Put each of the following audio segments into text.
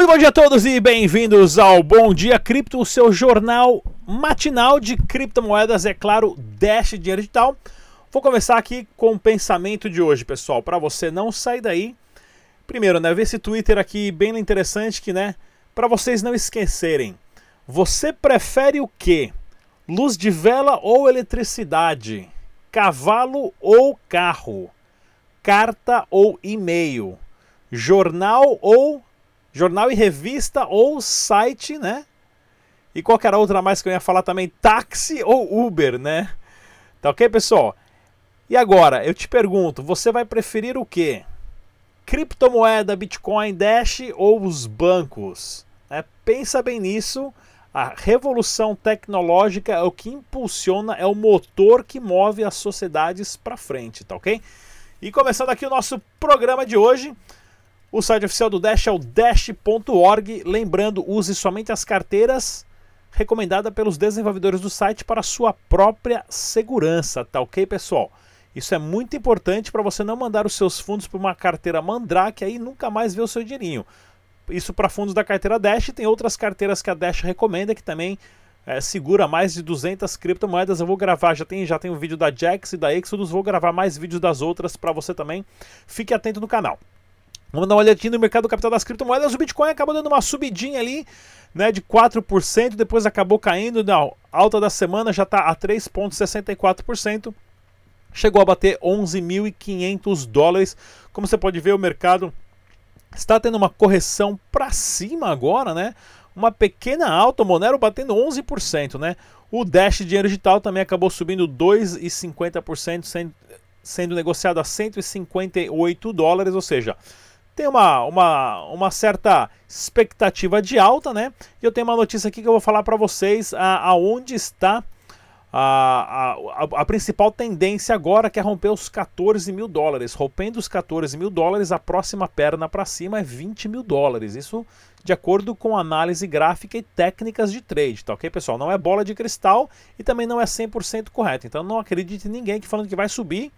Muito bom dia a todos e bem-vindos ao Bom Dia Cripto, o seu jornal matinal de criptomoedas, é claro, Dash Dinheiro Digital. Vou começar aqui com o pensamento de hoje, pessoal, para você não sair daí. Primeiro, né, ver esse Twitter aqui bem interessante que, né, para vocês não esquecerem. Você prefere o quê? Luz de vela ou eletricidade? Cavalo ou carro? Carta ou e-mail? Jornal ou jornal e revista ou site, né? E qualquer outra mais que eu ia falar também, táxi ou Uber, né? Tá ok, pessoal? E agora, eu te pergunto, você vai preferir o quê? Criptomoeda, Bitcoin, Dash ou os bancos? É, pensa bem nisso. A revolução tecnológica é o que impulsiona, é o motor que move as sociedades para frente, tá ok? E começando aqui o nosso programa de hoje, o site oficial do Dash é o dash.org. Lembrando, use somente as carteiras recomendadas pelos desenvolvedores do site para sua própria segurança, tá ok, pessoal? Isso é muito importante para você não mandar os seus fundos para uma carteira Mandrake aí nunca mais ver o seu dinheirinho. Isso para fundos da carteira Dash, tem outras carteiras que a Dash recomenda que também é, segura mais de 200 criptomoedas. Eu vou gravar, já tem já tem um vídeo da Jax e da Exodus, vou gravar mais vídeos das outras para você também. Fique atento no canal. Vamos dar uma olhadinha no mercado capital das criptomoedas. O Bitcoin acabou dando uma subidinha ali, né, de 4%, depois acabou caindo na alta da semana, já está a 3,64%. Chegou a bater 11.500 dólares. Como você pode ver, o mercado está tendo uma correção para cima agora, né? Uma pequena alta, o Monero batendo 11%, né? O Dash Dinheiro Digital também acabou subindo 2,50%, sendo, sendo negociado a 158 dólares, ou seja, tem uma, uma, uma certa expectativa de alta, né? E eu tenho uma notícia aqui que eu vou falar para vocês aonde está a, a, a, principal tendência agora que é romper os 14 mil dólares. Rompendo os 14 mil dólares, a próxima perna para cima é 20 mil dólares. Isso de acordo com análise gráfica e técnicas de trade, tá ok, pessoal? Não é bola de cristal e também não é 100% correto. Então não acredite em ninguém que falando que vai subir,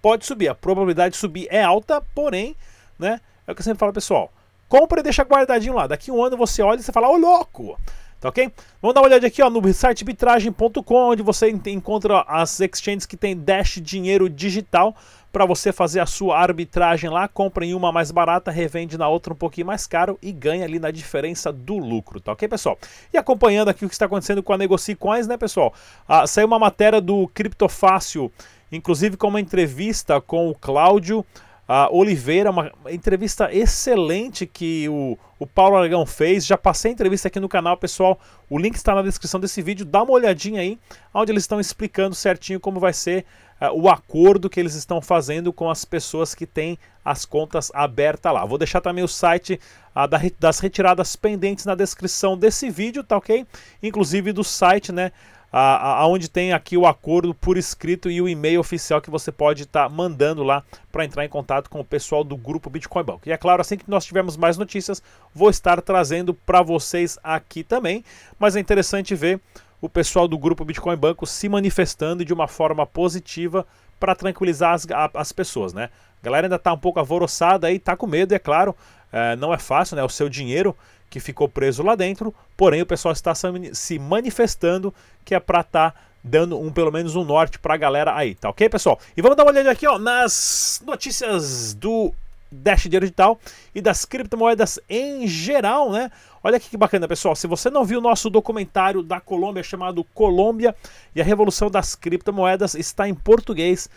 pode subir. A probabilidade de subir é alta, porém né? É o que eu sempre falo, pessoal. Compra e deixa guardadinho lá. Daqui um ano você olha e você fala, ô louco! Tá ok? Vamos dar uma olhada aqui ó, no site arbitragem.com, onde você encontra as exchanges que tem Dash dinheiro digital para você fazer a sua arbitragem lá. Compra em uma mais barata, revende na outra um pouquinho mais caro e ganha ali na diferença do lucro, tá ok, pessoal? E acompanhando aqui o que está acontecendo com a Negocie Coins, né, pessoal? Ah, saiu uma matéria do Criptofácil, inclusive com uma entrevista com o Cláudio. A Oliveira, uma entrevista excelente que o, o Paulo Aragão fez. Já passei a entrevista aqui no canal, pessoal. O link está na descrição desse vídeo. Dá uma olhadinha aí, onde eles estão explicando certinho como vai ser uh, o acordo que eles estão fazendo com as pessoas que têm as contas abertas lá. Vou deixar também o site uh, da, das retiradas pendentes na descrição desse vídeo, tá ok? Inclusive do site, né? Aonde tem aqui o acordo por escrito e o e-mail oficial que você pode estar tá mandando lá para entrar em contato com o pessoal do grupo Bitcoin Bank. E é claro, assim que nós tivermos mais notícias, vou estar trazendo para vocês aqui também. Mas é interessante ver o pessoal do grupo Bitcoin Banco se manifestando de uma forma positiva para tranquilizar as, as pessoas, né? A galera ainda está um pouco alvoroçada aí, está com medo, é claro, é, não é fácil, né? O seu dinheiro que ficou preso lá dentro, porém o pessoal está se manifestando que é para estar tá dando um pelo menos um norte para a galera aí, tá ok, pessoal? E vamos dar uma olhada aqui, ó, nas notícias do Dash Dinheiro Digital e das criptomoedas em geral, né? Olha que bacana, pessoal. Se você não viu o nosso documentário da Colômbia chamado Colômbia e a Revolução das Criptomoedas, está em português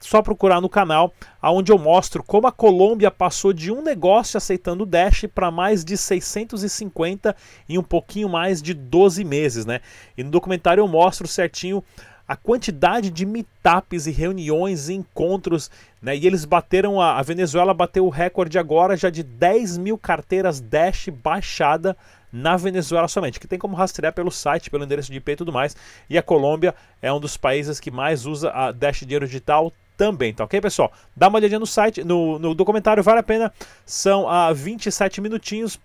só procurar no canal, onde eu mostro como a Colômbia passou de um negócio aceitando Dash para mais de 650 em um pouquinho mais de 12 meses, né? E no documentário eu mostro certinho a quantidade de meetups e reuniões e encontros, né? E eles bateram, a, a Venezuela bateu o recorde agora já de 10 mil carteiras Dash baixada na Venezuela somente, que tem como rastrear pelo site, pelo endereço de IP e tudo mais. E a Colômbia é um dos países que mais usa a Dash Dinheiro Digital também, tá ok, pessoal? Dá uma olhadinha no site, no, no documentário, vale a pena. São ah, 27 minutinhos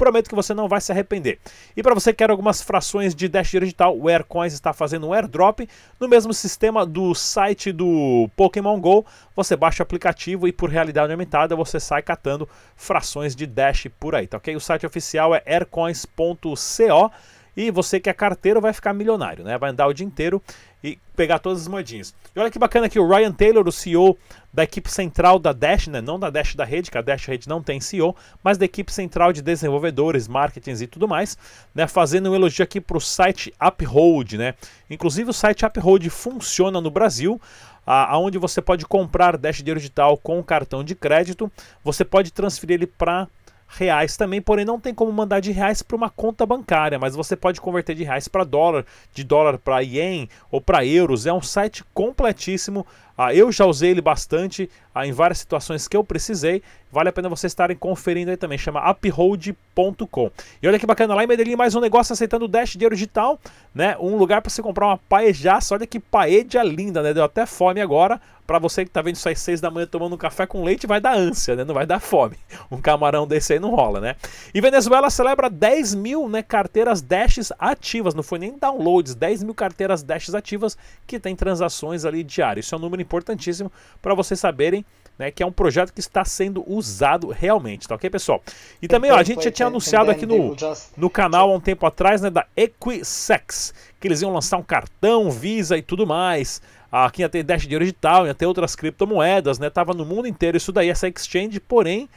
Prometo que você não vai se arrepender. E para você que quer algumas frações de Dash Digital, o Aircoins está fazendo um airdrop no mesmo sistema do site do Pokémon GO. Você baixa o aplicativo e por realidade aumentada você sai catando frações de Dash por aí, tá ok? O site oficial é aircoins.co e você que é carteiro vai ficar milionário, né? Vai andar o dia inteiro e pegar todas as moedinhas. E olha que bacana que o Ryan Taylor, o CEO da equipe central da Dash, né? não da Dash da rede, que a Dash rede não tem CEO, mas da equipe central de desenvolvedores, marketing e tudo mais, né? fazendo um elogio aqui para o site Uphold. Né? Inclusive o site Uphold funciona no Brasil, aonde você pode comprar Dash Dinheiro Digital com cartão de crédito, você pode transferir ele para reais também, porém não tem como mandar de reais para uma conta bancária, mas você pode converter de reais para dólar, de dólar para ien ou para euros. É um site completíssimo. Ah, eu já usei ele bastante ah, em várias situações que eu precisei. Vale a pena vocês estarem conferindo aí também. Chama uphold.com. E olha que bacana, lá em Medellín mais um negócio aceitando Dash dinheiro digital, né? Um lugar para você comprar uma paejaça. Olha que paeja linda, né? Deu até fome agora. Para você que tá vendo isso às 6 da manhã tomando um café com leite, vai dar ânsia, né? Não vai dar fome. Um camarão desse aí não rola, né? E Venezuela celebra 10 mil né, carteiras Dashes ativas. Não foi nem downloads, 10 mil carteiras Dashes ativas que tem transações ali diárias. Isso é um número importantíssimo para vocês saberem né, que é um projeto que está sendo usado realmente, tá ok, pessoal? E também, ó, a gente já tinha anunciado aqui no, no canal há um tempo atrás, né, da Equisex, que eles iam lançar um cartão, Visa e tudo mais. Aqui ia ter Dash Dinheiro Digital, ia ter outras criptomoedas, né? Tava no mundo inteiro isso daí, essa exchange, porém,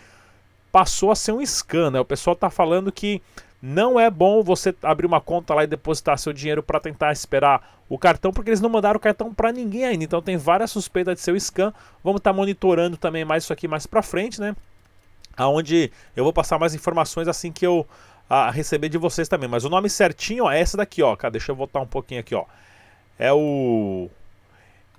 passou a ser um scan, né? O pessoal tá falando que não é bom você abrir uma conta lá e depositar seu dinheiro para tentar esperar o cartão, porque eles não mandaram o cartão para ninguém ainda. Então tem várias suspeitas de ser o scan. Vamos estar tá monitorando também mais isso aqui mais para frente, né? Aonde eu vou passar mais informações assim que eu a, receber de vocês também. Mas o nome certinho ó, é essa daqui, ó. Deixa eu voltar um pouquinho aqui, ó. É o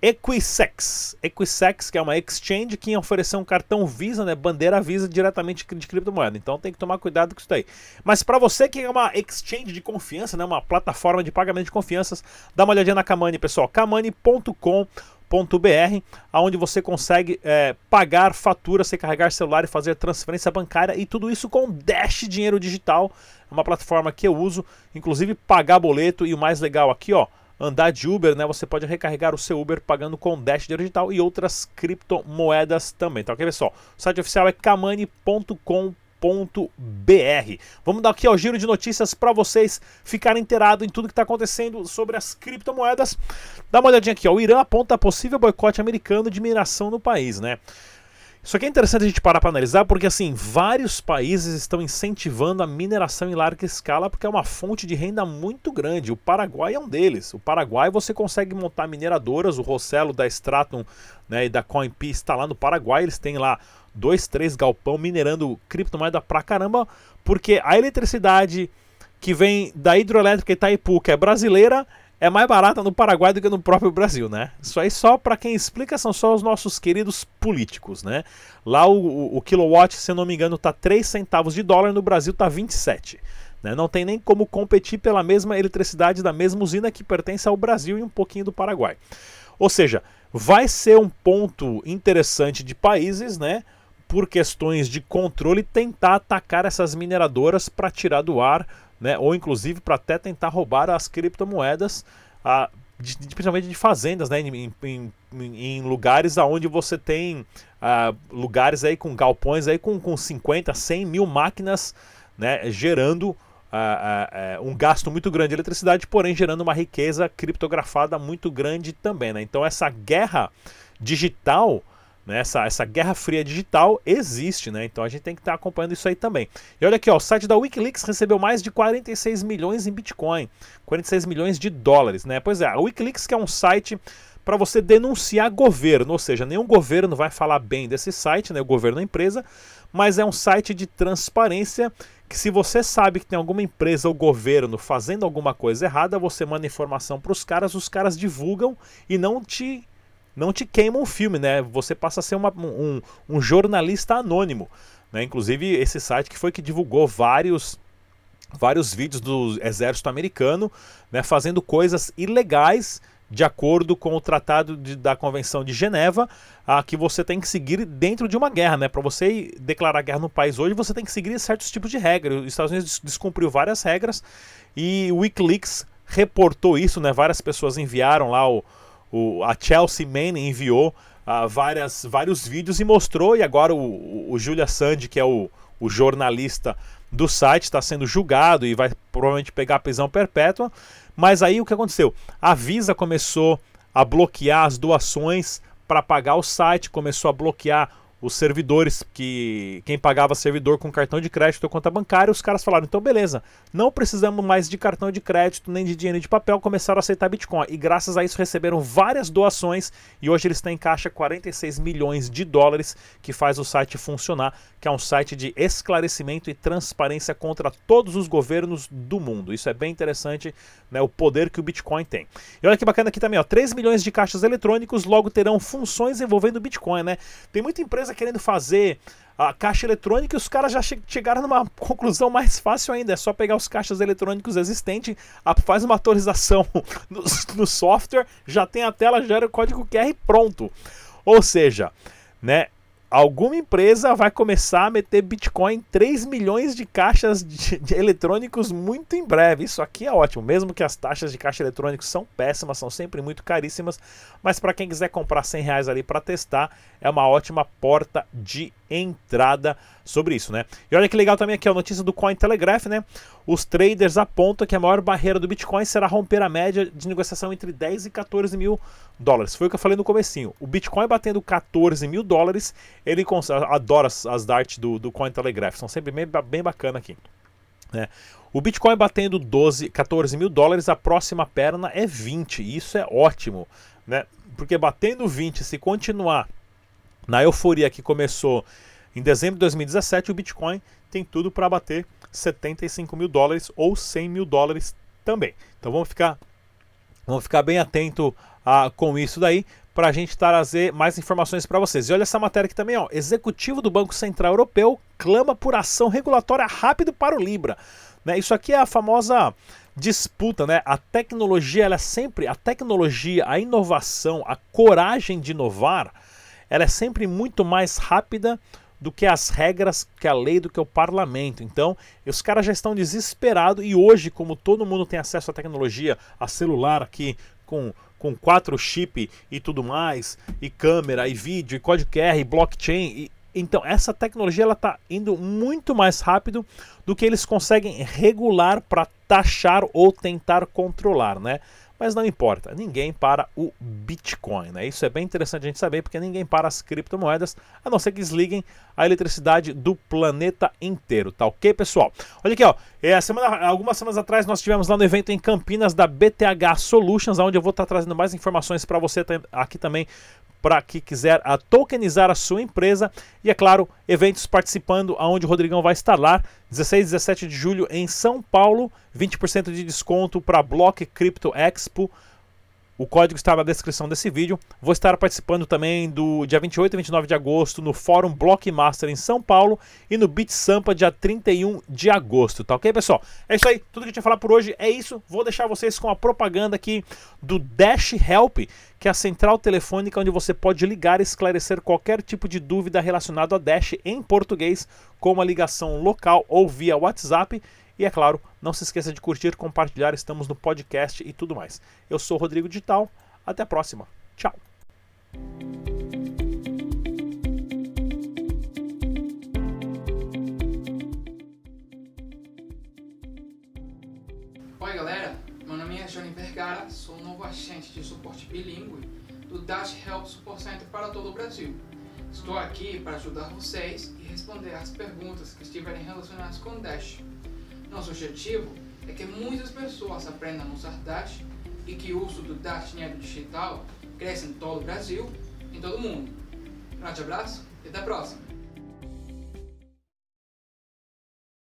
Equisex. Equisex, que é uma exchange que ofereceu um cartão Visa, né, bandeira Visa diretamente de criptomoeda. Então tem que tomar cuidado com isso daí. Mas para você que é uma exchange de confiança, né, uma plataforma de pagamento de confianças, dá uma olhadinha na Kamani, pessoal. kamani.com br onde você consegue é, pagar faturas, você carregar celular e fazer transferência bancária e tudo isso com Dash Dinheiro Digital. É uma plataforma que eu uso, inclusive pagar boleto e o mais legal aqui, ó, andar de Uber, né, você pode recarregar o seu Uber pagando com Dash Digital e outras criptomoedas também. Tá ok, pessoal? O site oficial é kamani.com.br. Vamos dar aqui o giro de notícias para vocês ficarem inteirados em tudo que está acontecendo sobre as criptomoedas. Dá uma olhadinha aqui, ó. o Irã aponta possível boicote americano de mineração no país, né? Isso aqui é interessante a gente parar para analisar, porque assim, vários países estão incentivando a mineração em larga escala, porque é uma fonte de renda muito grande. O Paraguai é um deles. O Paraguai você consegue montar mineradoras, o Rossello da Stratum né, e da CoinP está lá no Paraguai, eles têm lá dois, três galpão minerando criptomoeda pra caramba, porque a eletricidade que vem da hidroelétrica Itaipu, que é brasileira, é mais barata no Paraguai do que no próprio Brasil, né? Isso aí só para quem explica são só os nossos queridos políticos, né? Lá o, o, o kilowatt, se não me engano, tá 3 centavos de dólar, no Brasil tá 27. Né? Não tem nem como competir pela mesma eletricidade da mesma usina que pertence ao Brasil e um pouquinho do Paraguai. Ou seja, vai ser um ponto interessante de países, né? Por questões de controle, tentar atacar essas mineradoras para tirar do ar né? ou inclusive para até tentar roubar as criptomoedas, a, de, de, principalmente de fazendas, né? em, em, em lugares onde você tem uh, lugares aí com galpões aí com, com 50, 100 mil máquinas né? gerando uh, uh, um gasto muito grande de eletricidade, porém gerando uma riqueza criptografada muito grande também. Né? Então essa guerra digital né? Essa, essa guerra fria digital existe, né? Então a gente tem que estar tá acompanhando isso aí também. E olha aqui, ó, o site da Wikileaks recebeu mais de 46 milhões em Bitcoin, 46 milhões de dólares, né? Pois é, a Wikileaks que é um site para você denunciar governo, ou seja, nenhum governo vai falar bem desse site, né? O governo da empresa, mas é um site de transparência que se você sabe que tem alguma empresa ou governo fazendo alguma coisa errada, você manda informação para os caras, os caras divulgam e não te não te queima o filme, né? Você passa a ser uma, um, um jornalista anônimo. Né? Inclusive, esse site que foi que divulgou vários vários vídeos do exército americano né, fazendo coisas ilegais de acordo com o Tratado de, da Convenção de Geneva, a, que você tem que seguir dentro de uma guerra, né? Para você declarar guerra no país hoje, você tem que seguir certos tipos de regras. Os Estados Unidos descumpriu várias regras e o WikiLeaks reportou isso, né? Várias pessoas enviaram lá o, o a Chelsea Manning enviou uh, várias, vários vídeos e mostrou, e agora o, o Julia Sand, que é o, o jornalista do site, está sendo julgado e vai provavelmente pegar prisão perpétua. Mas aí o que aconteceu? A Visa começou a bloquear as doações para pagar o site, começou a bloquear os servidores que quem pagava servidor com cartão de crédito ou conta bancária, os caras falaram: "Então beleza, não precisamos mais de cartão de crédito nem de dinheiro de papel", começaram a aceitar Bitcoin. E graças a isso receberam várias doações e hoje eles têm em caixa 46 milhões de dólares que faz o site funcionar, que é um site de esclarecimento e transparência contra todos os governos do mundo. Isso é bem interessante, né, o poder que o Bitcoin tem. E olha que bacana aqui também, ó, 3 milhões de caixas eletrônicos logo terão funções envolvendo o Bitcoin, né? Tem muita empresa querendo fazer a caixa eletrônica e os caras já che chegaram numa conclusão mais fácil ainda. É só pegar os caixas eletrônicos existentes, faz uma atualização no, no software, já tem a tela, gera o código QR pronto. Ou seja, né, alguma empresa vai começar a meter Bitcoin em 3 milhões de caixas de, de, eletrônicos muito em breve. Isso aqui é ótimo, mesmo que as taxas de caixa eletrônicos são péssimas, são sempre muito caríssimas, mas para quem quiser comprar 100 reais ali para testar, é uma ótima porta de entrada sobre isso, né? E olha que legal também aqui a notícia do Cointelegraph, né? Os traders apontam que a maior barreira do Bitcoin será romper a média de negociação entre 10 e 14 mil dólares. Foi o que eu falei no comecinho. O Bitcoin batendo 14 mil dólares, ele adora as, darts do, do Cointelegraph, são sempre bem, bem bacana aqui. Né? O Bitcoin batendo 12, 14 mil dólares, a próxima perna é 20. E isso é ótimo, né? Porque batendo 20, se continuar na euforia que começou em dezembro de 2017, o Bitcoin tem tudo para bater 75 mil dólares ou 100 mil dólares também. Então vamos ficar, vamos ficar bem atento a, com isso daí para a gente trazer mais informações para vocês. E olha essa matéria aqui também, ó. Executivo do Banco Central Europeu clama por ação regulatória rápido para o Libra. Né? Isso aqui é a famosa disputa, né? A tecnologia, ela é sempre a tecnologia, a inovação, a coragem de inovar ela é sempre muito mais rápida do que as regras, que a lei, do que o parlamento. Então, os caras já estão desesperados e hoje, como todo mundo tem acesso à tecnologia, a celular aqui com com quatro chip e tudo mais, e câmera, e vídeo, e código QR, e blockchain, e, então essa tecnologia ela está indo muito mais rápido do que eles conseguem regular para taxar ou tentar controlar, né? Mas não importa, ninguém para o Bitcoin. Né? Isso é bem interessante a gente saber, porque ninguém para as criptomoedas, a não ser que desliguem a eletricidade do planeta inteiro. Tá ok, pessoal? Olha aqui, ó. É, semana, algumas semanas atrás nós tivemos lá no evento em Campinas da BTH Solutions, onde eu vou estar trazendo mais informações para você aqui também para quem quiser a tokenizar a sua empresa. E é claro, eventos participando, aonde o Rodrigão vai estar lá, 16 e 17 de julho em São Paulo, 20% de desconto para Block Crypto Expo. O código está na descrição desse vídeo. Vou estar participando também do dia 28 e 29 de agosto no Fórum Blockmaster em São Paulo e no Beat Sampa dia 31 de agosto, tá ok, pessoal? É isso aí, tudo que eu tinha falar por hoje é isso. Vou deixar vocês com a propaganda aqui do Dash Help, que é a central telefônica onde você pode ligar e esclarecer qualquer tipo de dúvida relacionado a Dash em português, como a ligação local ou via WhatsApp e é claro, não se esqueça de curtir, compartilhar, estamos no podcast e tudo mais. Eu sou Rodrigo Digital, até a próxima. Tchau. Oi galera, meu nome é Johnny Vergara, sou novo agente de suporte bilíngue do Dash Help Support Center para todo o Brasil. Estou aqui para ajudar vocês e responder as perguntas que estiverem relacionadas com o Dash. Nosso objetivo é que muitas pessoas aprendam a usar Dash e que o uso do Dash dinheiro digital cresça em todo o Brasil, em todo o mundo. Um grande abraço e até a próxima!